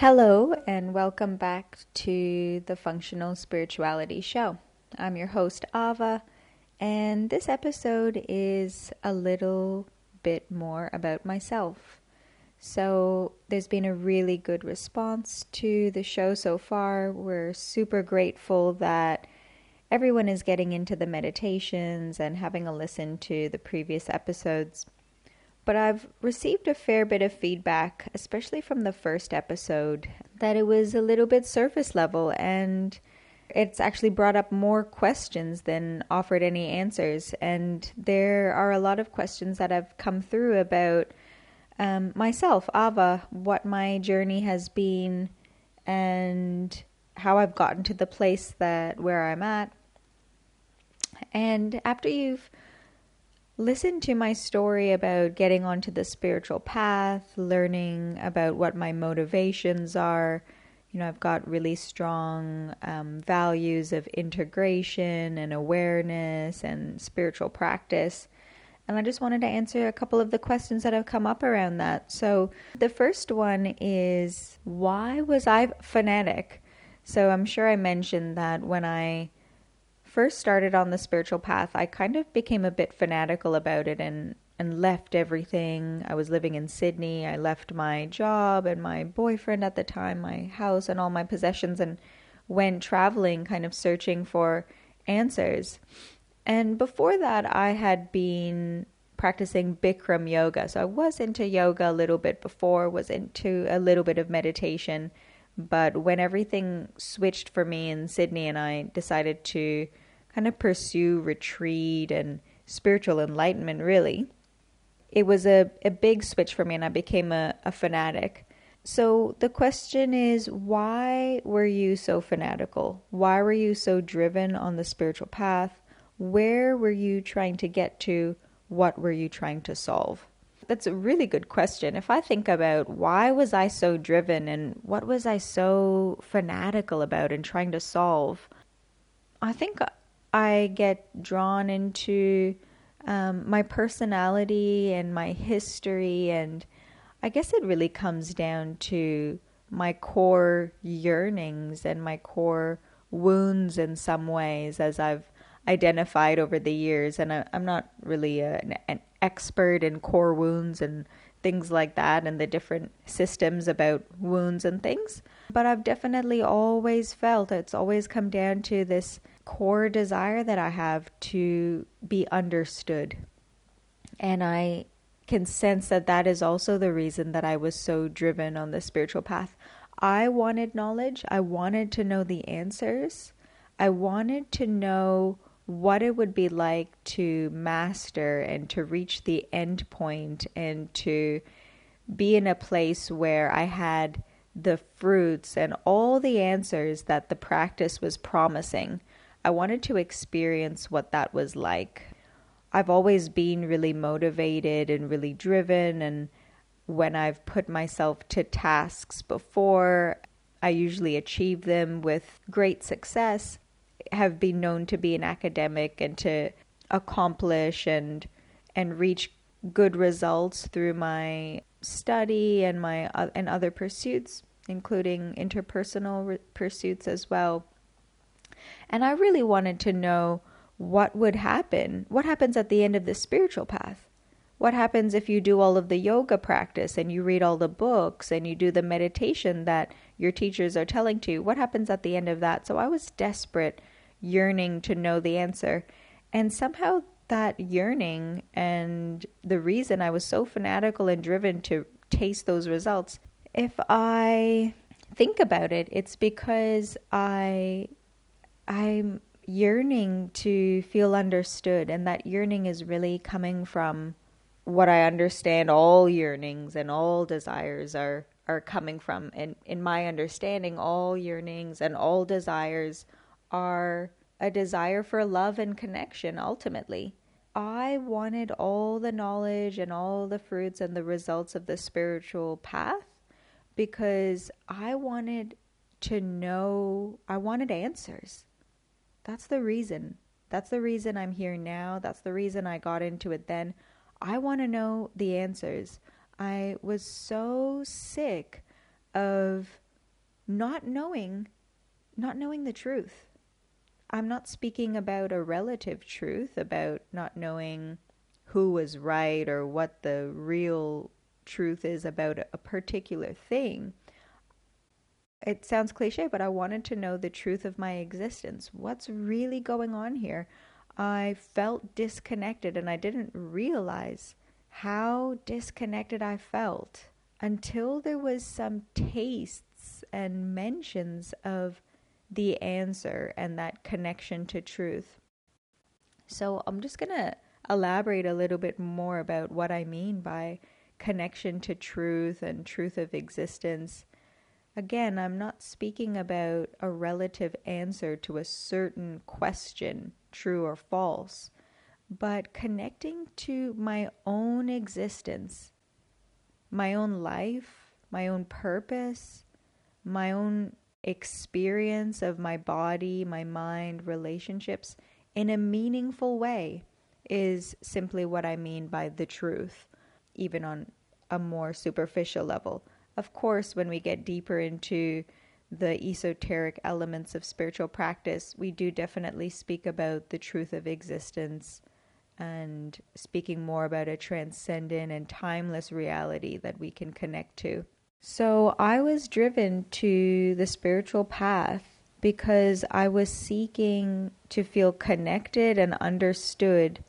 Hello, and welcome back to the Functional Spirituality Show. I'm your host, Ava, and this episode is a little bit more about myself. So, there's been a really good response to the show so far. We're super grateful that everyone is getting into the meditations and having a listen to the previous episodes but I've received a fair bit of feedback, especially from the first episode, that it was a little bit surface level and it's actually brought up more questions than offered any answers. And there are a lot of questions that have come through about um, myself, Ava, what my journey has been, and how I've gotten to the place that where I'm at. And after you've listen to my story about getting onto the spiritual path, learning about what my motivations are. You know, I've got really strong um, values of integration and awareness and spiritual practice. And I just wanted to answer a couple of the questions that have come up around that. So, the first one is why was I fanatic? So, I'm sure I mentioned that when I first started on the spiritual path, I kind of became a bit fanatical about it and and left everything. I was living in Sydney. I left my job and my boyfriend at the time, my house and all my possessions and went traveling kind of searching for answers. And before that, I had been practicing Bikram yoga. So I was into yoga a little bit before, was into a little bit of meditation, but when everything switched for me in Sydney and I decided to kind of pursue retreat and spiritual enlightenment, really. It was a, a big switch for me, and I became a, a fanatic. So the question is why were you so fanatical? Why were you so driven on the spiritual path? Where were you trying to get to? What were you trying to solve? That's a really good question. If I think about why was I so driven and what was I so fanatical about and trying to solve, I think I get drawn into um, my personality and my history, and I guess it really comes down to my core yearnings and my core wounds in some ways, as I've identified over the years. And I, am not really a, an, an expert in core wounds and things like that and the different systems about wounds and things. But I've definitely always felt it's always come down to this core desire that I have to be understood. And I can sense that that is also the reason that I was so driven on the spiritual path. I wanted knowledge, I wanted to know the answers, I wanted to know what it would be like to master and to reach the end point and to be in a place where I had the fruits and all the answers that the practice was promising. I wanted to experience what that was like. I've always been really motivated and really driven, and when I've put myself to tasks before, I usually achieve them with great success. Have been known to be an academic and to accomplish and and reach good results through my study and my uh, and other pursuits, including interpersonal re- pursuits as well. And I really wanted to know what would happen. What happens at the end of the spiritual path? What happens if you do all of the yoga practice and you read all the books and you do the meditation that your teachers are telling to you? What happens at the end of that? So I was desperate, yearning to know the answer. And somehow that yearning and the reason I was so fanatical and driven to taste those results, if I think about it, it's because I I'm yearning to feel understood, and that yearning is really coming from what I understand all yearnings and all desires are are coming from. And in my understanding, all yearnings and all desires are a desire for love and connection ultimately. I wanted all the knowledge and all the fruits and the results of the spiritual path because I wanted to know, I wanted answers. That's the reason. That's the reason I'm here now. That's the reason I got into it then. I want to know the answers. I was so sick of not knowing not knowing the truth. I'm not speaking about a relative truth, about not knowing who was right or what the real truth is about a particular thing. It sounds cliche, but I wanted to know the truth of my existence. What's really going on here? I felt disconnected and I didn't realize how disconnected I felt until there was some tastes and mentions of the answer and that connection to truth. So I'm just going to elaborate a little bit more about what I mean by connection to truth and truth of existence. Again, I'm not speaking about a relative answer to a certain question, true or false, but connecting to my own existence, my own life, my own purpose, my own experience of my body, my mind, relationships in a meaningful way is simply what I mean by the truth, even on a more superficial level. Of course, when we get deeper into the esoteric elements of spiritual practice, we do definitely speak about the truth of existence and speaking more about a transcendent and timeless reality that we can connect to. So I was driven to the spiritual path because I was seeking to feel connected and understood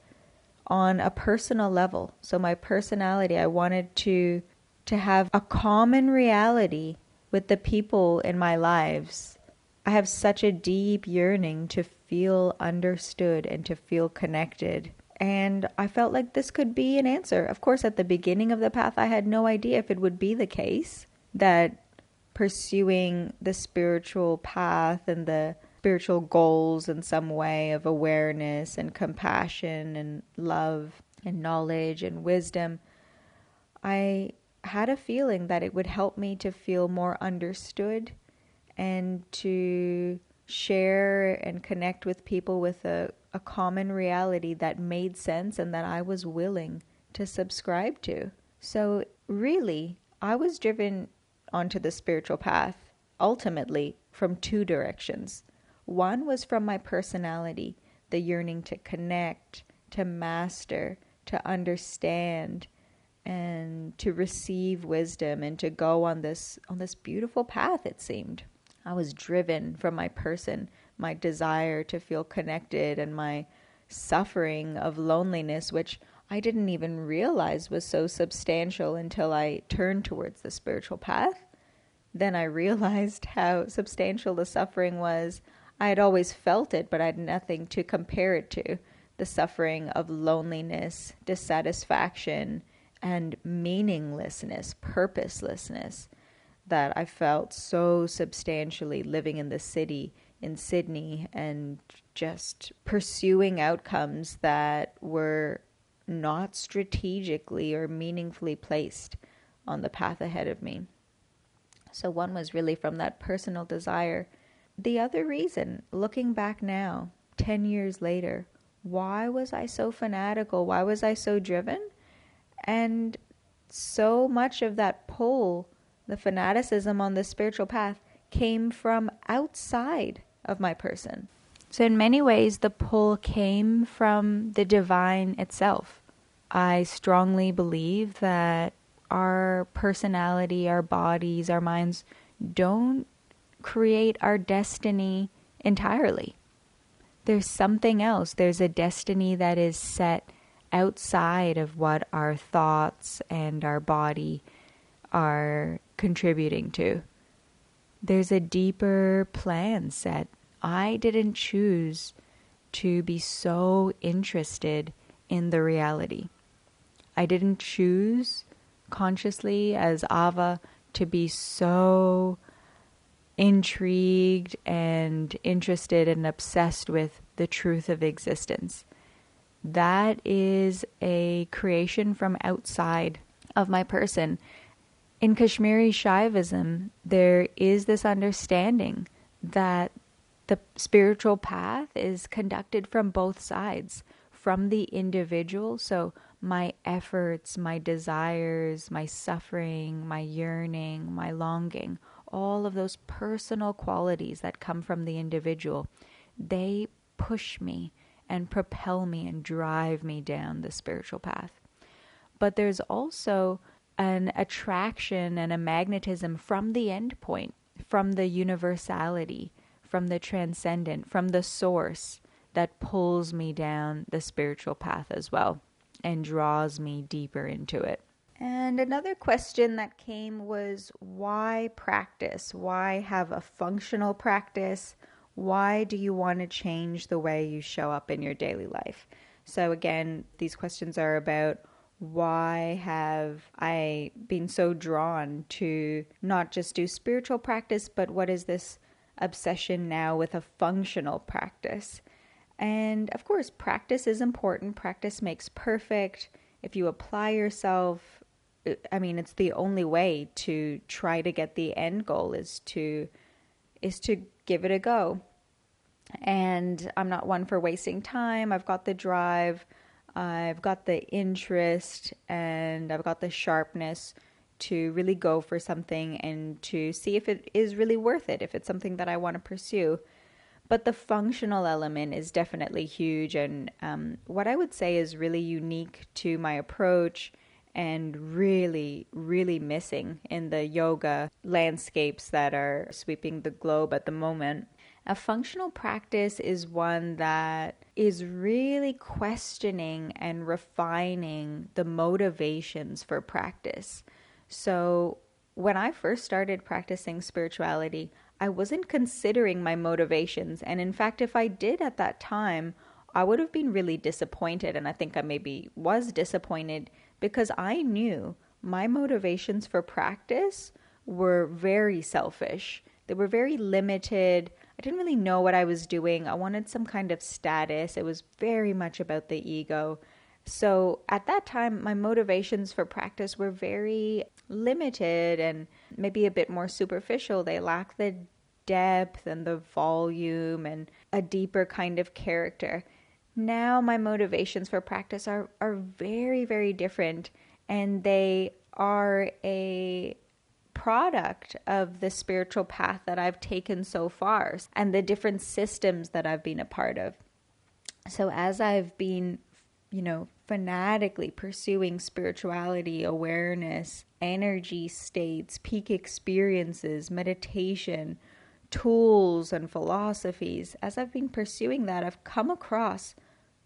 on a personal level. So my personality, I wanted to to have a common reality with the people in my lives. I have such a deep yearning to feel understood and to feel connected. And I felt like this could be an answer. Of course, at the beginning of the path, I had no idea if it would be the case that pursuing the spiritual path and the spiritual goals in some way of awareness and compassion and love and knowledge and wisdom, I had a feeling that it would help me to feel more understood and to share and connect with people with a, a common reality that made sense and that I was willing to subscribe to. So, really, I was driven onto the spiritual path ultimately from two directions. One was from my personality, the yearning to connect, to master, to understand, and to receive wisdom and to go on this on this beautiful path it seemed. I was driven from my person, my desire to feel connected and my suffering of loneliness, which I didn't even realize was so substantial until I turned towards the spiritual path. Then I realized how substantial the suffering was. I had always felt it, but I had nothing to compare it to the suffering of loneliness, dissatisfaction, and meaninglessness, purposelessness that I felt so substantially living in the city in Sydney and just pursuing outcomes that were not strategically or meaningfully placed on the path ahead of me. So, one was really from that personal desire. The other reason, looking back now, 10 years later, why was I so fanatical? Why was I so driven? And so much of that pull the fanaticism on the spiritual path came from outside of my person. So, in many ways, the pull came from the divine itself. I strongly believe that our personality, our bodies, our minds don't create our destiny entirely. There's something else. There's a destiny that is set outside of what our thoughts and our body are contributing to. There's a deeper plan set. I didn't choose to be so interested in the reality. I didn't choose consciously as Ava to be so intrigued and interested and obsessed with the truth of existence. That is a creation from outside of my person in Kashmiri Shaivism, there is this understanding that the spiritual path is conducted from both sides, from the individual. So, my efforts, my desires, my suffering, my yearning, my longing, all of those personal qualities that come from the individual, they push me and propel me and drive me down the spiritual path. But there's also an attraction and a magnetism from the end point, from the universality, from the transcendent, from the source that pulls me down the spiritual path as well and draws me deeper into it. And another question that came was why practice? Why have a functional practice? Why do you want to change the way you show up in your daily life? So, again, these questions are about why have I been so drawn to not just do spiritual practice, but what is this obsession now with a functional practice? And of course, practice is important. Practice makes perfect. If you apply yourself, uh, I mean, it's the only way to try to get the end goal is to is to give it a go. And I'm not one for wasting time. I've got the drive. I've got the interest and I've got the sharpness to really go for something and to see if it is really worth it, if it's something that I want to pursue. But the functional element is definitely huge. And um, what I would say is really unique to my approach and really, really missing in the yoga landscapes that are sweeping the globe at the moment. A functional practice is one that is really questioning and refining the motivations for practice. So, when I first started practicing spirituality, I wasn't considering my motivations. And in fact, if I did at that time, I would have been really disappointed. And I think I maybe was disappointed because I knew my motivations for practice were very selfish. They were very limited. I didn't really know what I was doing. I wanted some kind of status. It was very much about the ego. So at that time, my motivations for practice were very limited and maybe a bit more superficial. They lack the depth and the volume and a deeper kind of character. Now, my motivations for practice are, are very, very different, and they are a product of the spiritual path that I've taken so far and the different systems that I've been a part of. So, as I've been, you know, fanatically pursuing spirituality, awareness, energy states, peak experiences, meditation, tools, and philosophies, as I've been pursuing that, I've come across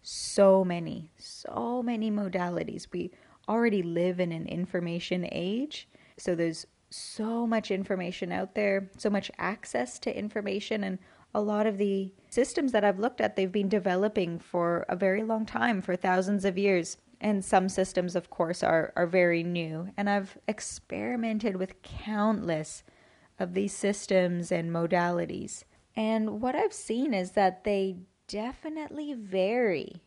so many, so many modalities. We already live in an information age. So there's so much information out there, so much access to information, and a lot of the systems that I've looked at, they've been developing for a very long time, for thousands of years. And some systems, of course, are, are very new. And I've experimented with countless of these systems and modalities. And what I've seen is that they definitely vary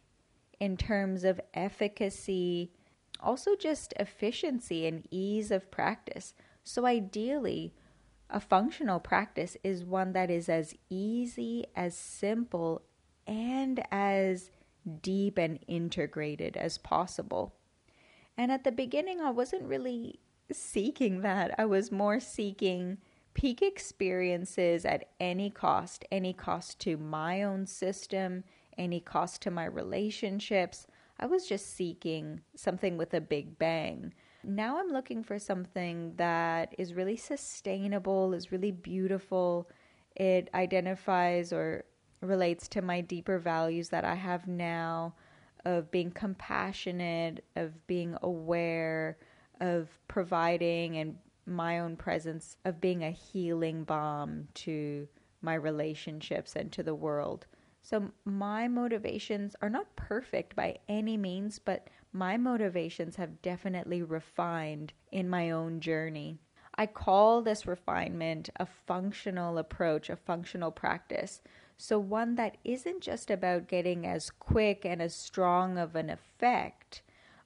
in terms of efficacy, also just efficiency and ease of practice. So, ideally, a functional practice is one that is as easy, as simple, and as deep and integrated as possible. And at the beginning, I wasn't really seeking that. I was more seeking peak experiences at any cost, any cost to my own system, any cost to my relationships. I was just seeking something with a big bang. Now I'm looking for something that is really sustainable, is really beautiful. It identifies or relates to my deeper values that I have now of being compassionate, of being aware, of providing and my own presence, of being a healing balm to my relationships and to the world. So, my motivations are not perfect by any means, but my motivations have definitely refined in my own journey. I call this refinement a functional approach, a functional practice. So, one that isn't just about getting as quick and as strong of an effect,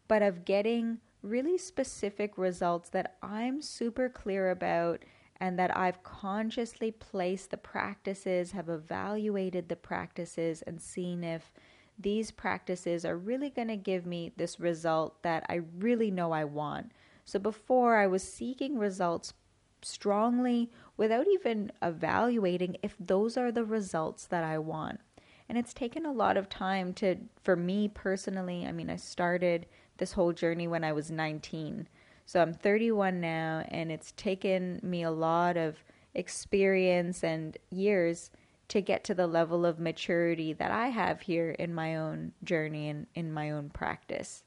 but of getting really specific results that I'm super clear about and that I've consciously placed the practices, have evaluated the practices, and seen if these practices are really going to give me this result that I really know I want. So before I was seeking results strongly without even evaluating if those are the results that I want. And it's taken a lot of time to, for me personally, I mean, I started this whole journey when I was 19. So I'm 31 now, and it's taken me a lot of experience and years to get to the level of maturity that I have here in my own journey and in my own practice.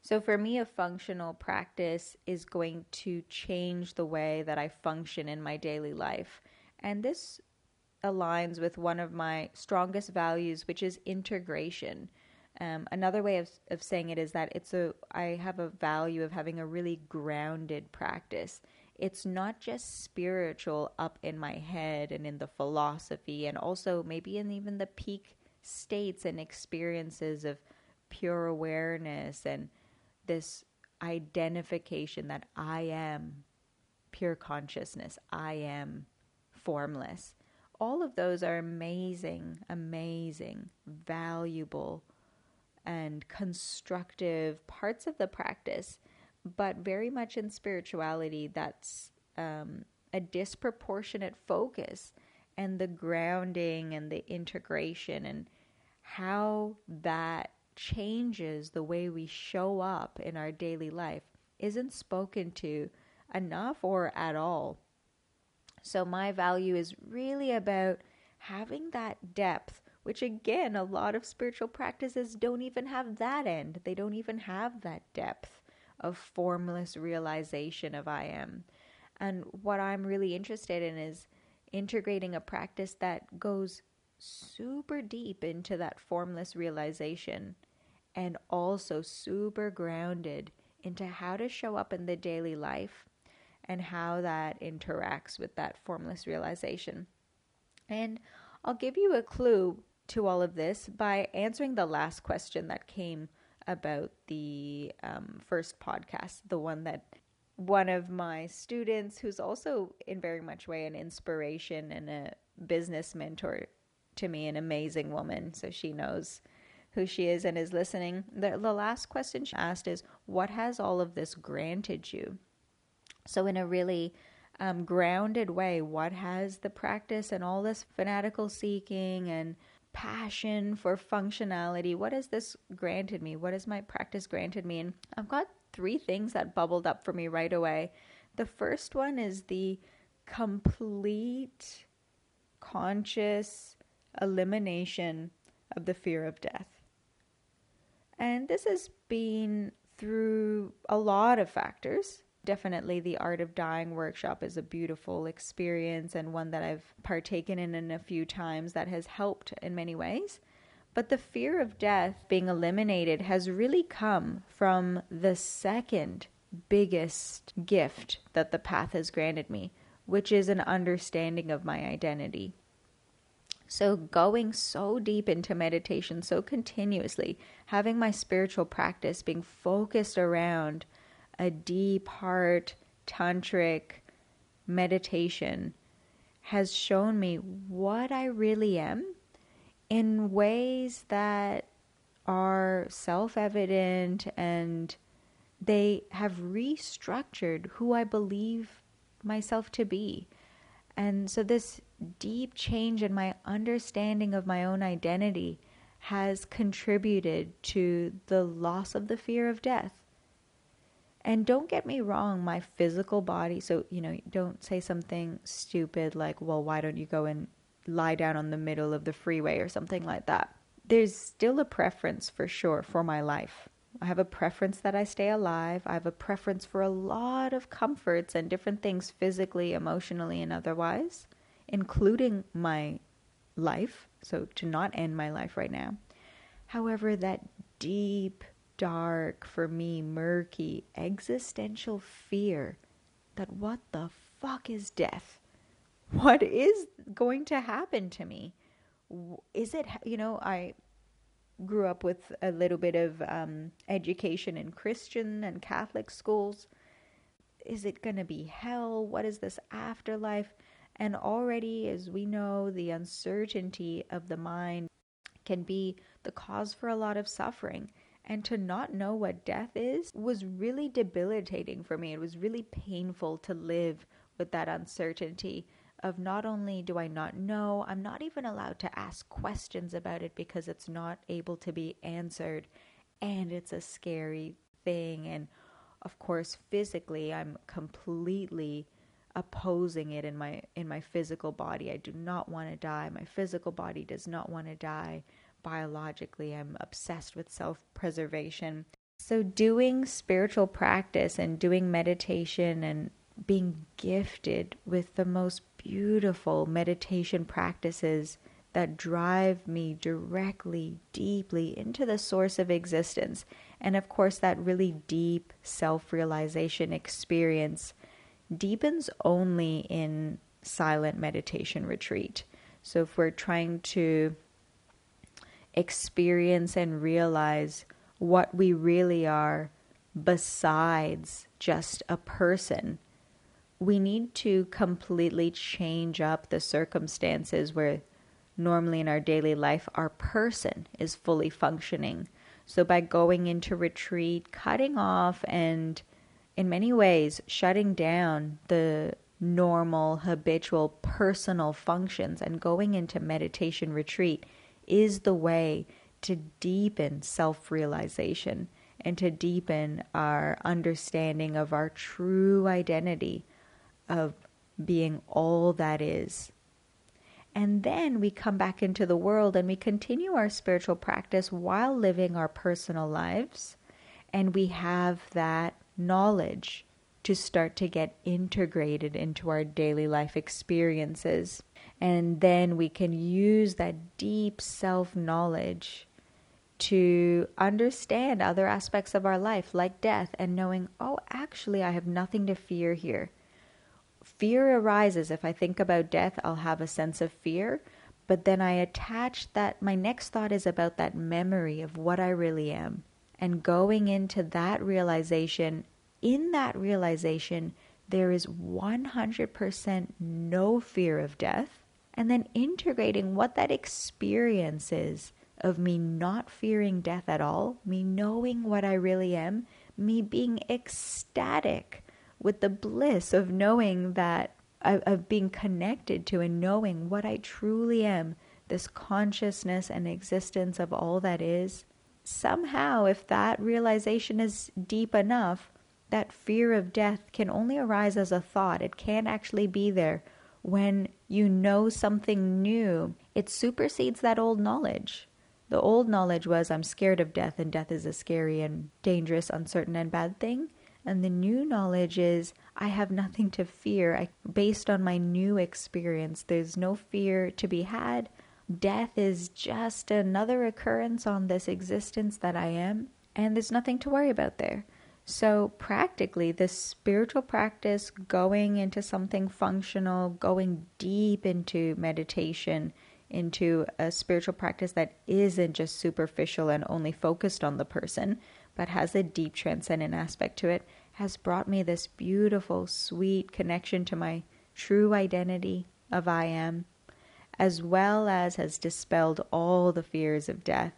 So, for me, a functional practice is going to change the way that I function in my daily life. And this aligns with one of my strongest values, which is integration. Um, another way of, of saying it is that it's a I have a value of having a really grounded practice. It's not just spiritual up in my head and in the philosophy, and also maybe in even the peak states and experiences of pure awareness and this identification that I am pure consciousness, I am formless. All of those are amazing, amazing, valuable and constructive parts of the practice, but very much in spirituality, that's um, a disproportionate focus and the grounding and the integration and how that changes the way we show up in our daily life isn't spoken to enough or at all. So, my value is really about having that depth which again, a lot of spiritual practices don't even have that end. They don't even have that depth of formless realization of I am. And what I'm really interested in is integrating a practice that goes super deep into that formless realization and also super grounded into how to show up in the daily life and how that interacts with that formless realization. And I'll give you a clue to all of this by answering the last question that came about the um, first podcast, the one that one of my students, who's also in very much way an inspiration and a business mentor to me, an amazing woman. So she knows who she is and is listening. The, the last question she asked is, What has all of this granted you? So, in a really um, grounded way, what has the practice and all this fanatical seeking and passion for functionality. What has this granted me? What has my practice granted me? And I've got three things that bubbled up for me right away. The first one is the complete conscious elimination of the fear of death. And this has been through a lot of factors definitely the Art of Dying workshop is a beautiful experience and one that I've partaken in, in a few times that has helped in many ways. But the fear of death being eliminated has really come from the second biggest gift that the path has granted me, which is an understanding of my identity. So, going so deep into meditation so continuously, having my spiritual practice being focused around a deep heart tantric meditation has shown me what I really am in ways that are self evident and they have restructured who I believe myself to be. And so, this deep change in my understanding of my own identity has contributed to the loss of the fear of death. And don't get me wrong, my physical body, so, you know, don't say something stupid like, well, why don't you go and lie down on the middle of the freeway or something like that. There's still a preference for sure for my life. I have a preference that I stay alive. I have a preference for a lot of comforts and different things physically, emotionally, and otherwise, including my life. So to not end my life right now. However, that deep dark, for me, murky, existential fear that what the fuck is death? What is going to happen to me? Is it, you know, I grew up with a little bit of um, education in Christian and Catholic schools. Is it going to be hell? What is this afterlife? And already, as we know, the uncertainty of the mind can be the cause for a lot of suffering. And to not know what death is was really debilitating for me. It was really painful to live with that uncertainty of not only do I not know, I'm not even allowed to ask questions about it because it's not able to be answered. And it's a scary thing. And of course, physically, I'm completely opposing it in my in my physical body. I do not want to die. My physical body does not want to die. Biologically, I'm obsessed with self-preservation. So doing spiritual practice and doing meditation and being gifted with the most beautiful meditation practices that drive me directly, deeply into the source of existence. And of course, that really deep self realization experience deepens only in silent meditation retreat. So, if we're trying to experience and realize what we really are besides just a person we need to completely change up the circumstances where normally in our daily life our person is fully functioning. So, by going into retreat, cutting off and in many ways shutting down the normal, habitual, personal functions and going into meditation retreat is the way to deepen self realization and to deepen our understanding of our true identity of being all that is. And then we come back into the world and we continue our spiritual practice while living our personal lives. And we have that knowledge to start to get integrated into our daily life experiences. And then we can use that deep self knowledge to understand other aspects of our life, like death, and knowing, oh, actually, I have nothing to fear here fear arises. If I think about death, I'll have a sense of fear. But then I attach that, my next thought is about that memory of what I really am. And going into that realization, in that realization, there is 100% no fear of death. And then integrating what that experience is of me not fearing death at all, me knowing what I really am, me being ecstatic with the bliss of knowing that, of being connected to and knowing what I truly am, this consciousness and existence of all that is. Somehow, if that realization is deep enough, that fear of death can only arise as a thought. It can't actually be there. When you know something new, it supersedes that old knowledge. The old knowledge was I'm scared of death, and death is a scary and dangerous, uncertain, and bad thing. And the new knowledge is I have nothing to fear. I, based on my new experience, there's no fear to be had. Death is just another occurrence on this existence that I am, and there's nothing to worry about there. So, practically, this spiritual practice, going into something functional, going deep into meditation, into a spiritual practice that isn't just superficial and only focused on the person, but has a deep transcendent aspect to it, has brought me this beautiful, sweet connection to my true identity of I am, as well as has dispelled all the fears of death.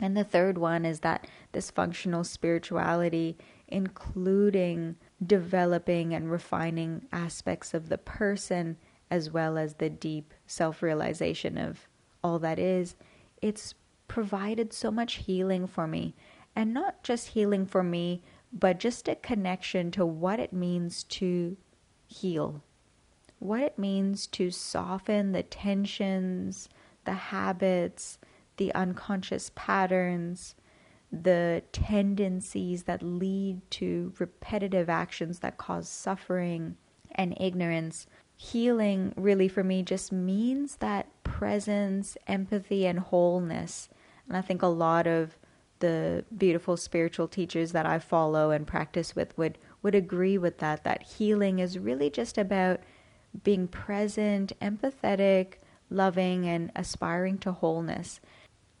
And the third one is that this functional spirituality, including developing and refining aspects of the person, as well as the deep self realization of all that is, it's provided so much healing for me. And not just healing for me but just a connection to what it means to heal, what it means to soften the tensions, the habits, the unconscious patterns, the tendencies that lead to repetitive actions that cause suffering and ignorance. Healing, really, for me, just means that presence, empathy, and wholeness. And I think a lot of the beautiful spiritual teachers that I follow and practice with would would agree with that that healing is really just about being present, empathetic, loving and aspiring to wholeness.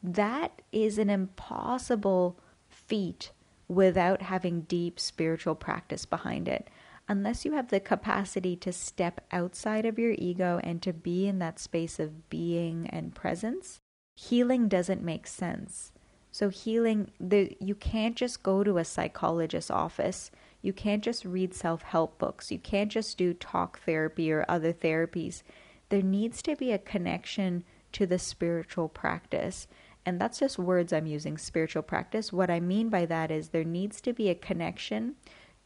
That is an impossible feat without having deep spiritual practice behind it. Unless you have the capacity to step outside of your ego and to be in that space of being and presence, healing doesn't make sense. So healing, the, you can't just go to a psychologist's office. You can't just read self help books. You can't just do talk therapy or other therapies. There needs to be a connection to the spiritual practice. And that's just words I'm using spiritual practice. What I mean by that is there needs to be a connection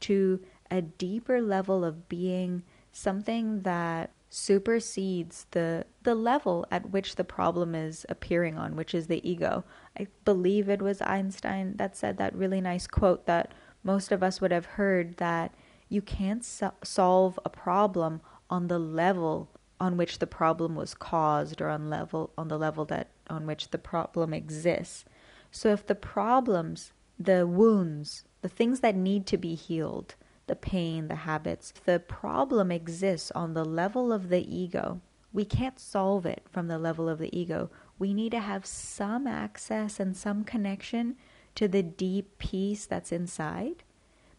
to a deeper level of being, something that supersedes the the level at which the problem is appearing on, which is the ego. I believe it was Einstein that said that really nice quote that most of us would have heard that you can't so- solve a problem on the level on which the problem was caused or on level on the level that on which the problem exists. So if the problems, the wounds, the things that need to be healed the pain, the habits. The problem exists on the level of the ego. We can't solve it from the level of the ego. We need to have some access and some connection to the deep peace that's inside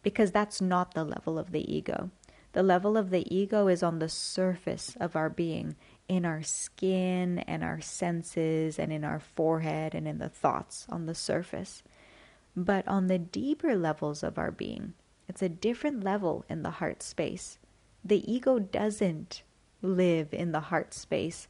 because that's not the level of the ego. The level of the ego is on the surface of our being, in our skin and our senses and in our forehead and in the thoughts on the surface. But on the deeper levels of our being, it's a different level in the heart space. The ego doesn't live in the heart space.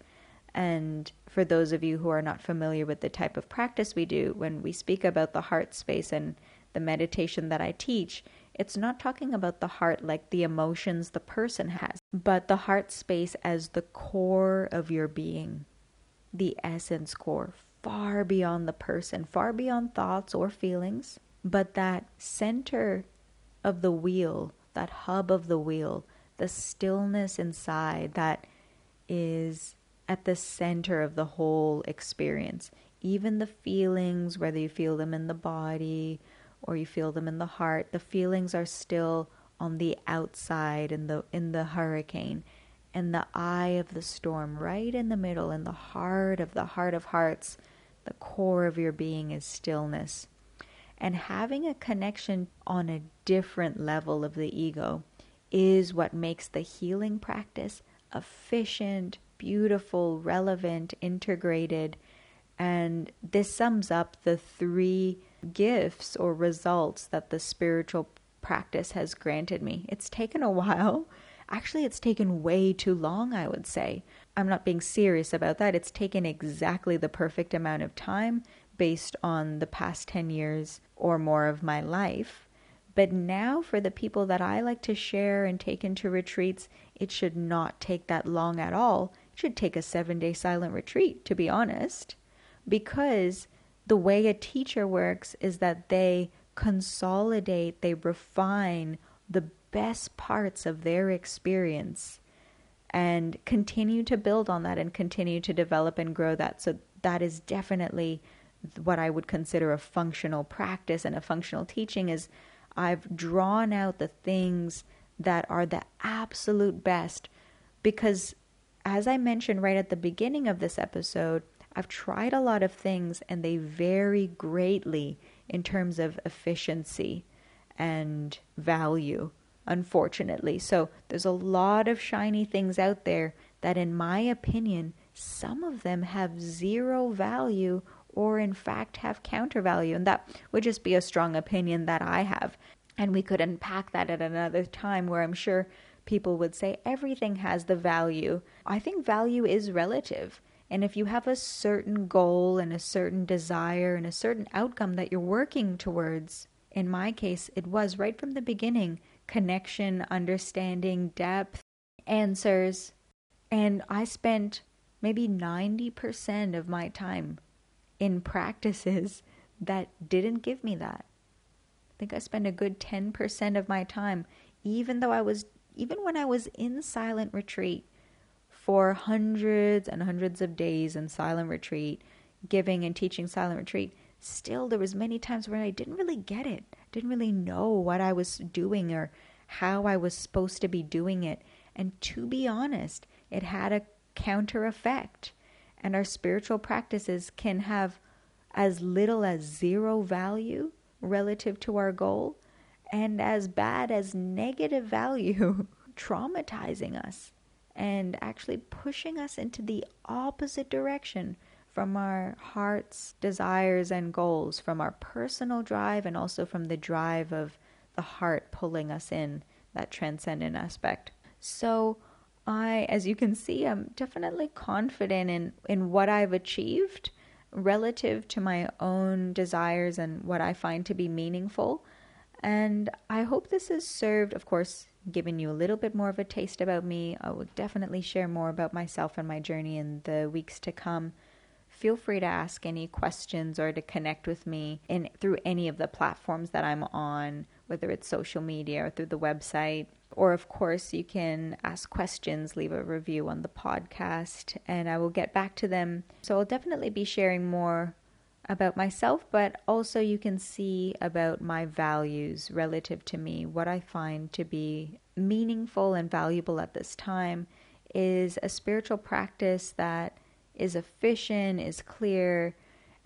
And for those of you who are not familiar with the type of practice we do, when we speak about the heart space and the meditation that I teach, it's not talking about the heart like the emotions the person has, but the heart space as the core of your being, the essence core, far beyond the person, far beyond thoughts or feelings, but that center of the wheel, that hub of the wheel, the stillness inside that is at the center of the whole experience. Even the feelings, whether you feel them in the body or you feel them in the heart, the feelings are still on the outside in the in the hurricane and the eye of the storm right in the middle in the heart of the heart of hearts the core of your being is stillness and having a connection on a different level of the ego is what makes the healing practice efficient, beautiful, relevant, integrated. And this sums up the three gifts or results that the spiritual practice has granted me. It's taken a while. Actually, it's taken way too long, I would say. I'm not being serious about that. It's taken exactly the perfect amount of time based on the past 10 years or more of my life. But now, for the people that I like to share and take into retreats, it should not take that long at all. It should take a seven day silent retreat, to be honest, because the way a teacher works is that they consolidate, they refine the best parts of their experience and continue to build on that and continue to develop and grow that. So, that is definitely what I would consider a functional practice and a functional teaching is I've drawn out the things that are the absolute best because as I mentioned right at the beginning of this episode, I've tried a lot of things and they vary greatly in terms of efficiency and value, unfortunately. So there's a lot of shiny things out there that, in my opinion, some of them have zero value or in fact have counter value. And that would just be a strong opinion that I have. And we could unpack that at another time where I'm sure people would say everything has the value. I think value is relative. And if you have a certain goal and a certain desire and a certain outcome that you're working towards, in my case, it was right from the beginning connection, understanding, depth, answers. And I spent maybe 90% of my time in practices that didn't give me that. I think I spent a good 10% of my time, even though I was, even when I was in silent retreat for hundreds and hundreds of days in silent retreat, giving and teaching silent retreat, still there was many times where I didn't really get it, didn't really know what I was doing or how I was supposed to be doing it. And to be honest, it had a counter effect. And our spiritual practices can have as little as zero value relative to our goal and as bad as negative value, traumatizing us and actually pushing us into the opposite direction from our heart's desires and goals, from our personal drive and also from the drive of the heart pulling us in, that transcendent aspect. So, I, as you can see, I'm definitely confident in, in what I've achieved relative to my own desires and what I find to be meaningful. And I hope this has served, of course, given you a little bit more of a taste about me. I will definitely share more about myself and my journey in the weeks to come. Feel free to ask any questions or to connect with me in through any of the platforms that I'm on, whether it's social media or through the website. Or, of course, you can ask questions, leave a review on the podcast, and I will get back to them. So, I'll definitely be sharing more about myself, but also you can see about my values relative to me. What I find to be meaningful and valuable at this time is a spiritual practice that is efficient, is clear,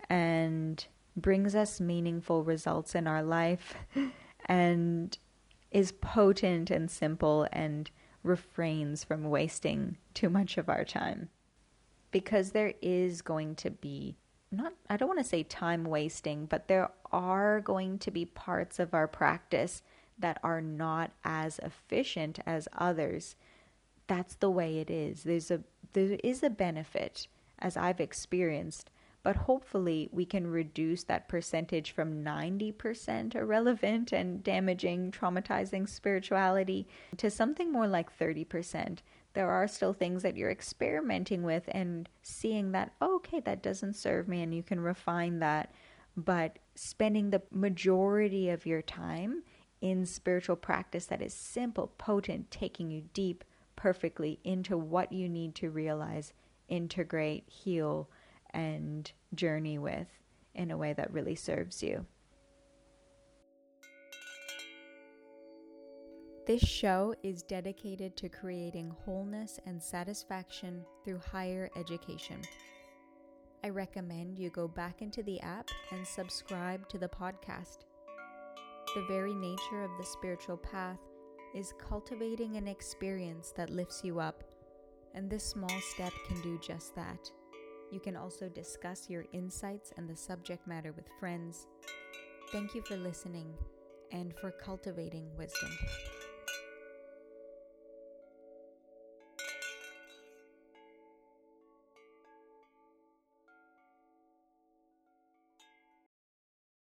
and brings us meaningful results in our life and is potent and simple and refrains from wasting too much of our time. Because there is going to be not I don't want to say time wasting, but there are going to be parts of our practice that are not as efficient as others. That's the way it is. There's a there is a benefit as I've experienced, but hopefully we can reduce that percentage from 90% irrelevant and damaging, traumatizing spirituality to something more like 30% there are still things that you're experimenting with and seeing that, oh, okay, that doesn't serve me, and you can refine that. But spending the majority of your time in spiritual practice that is simple, potent, taking you deep, perfectly into what you need to realize, integrate, heal, and journey with in a way that really serves you. This show is dedicated to creating wholeness and satisfaction through higher education. I recommend you go back into the app and subscribe to the podcast. The very nature of the spiritual path is cultivating an experience that lifts you up, and this small step can do just that. You can also discuss your insights and the subject matter with friends. Thank you for listening and for cultivating wisdom.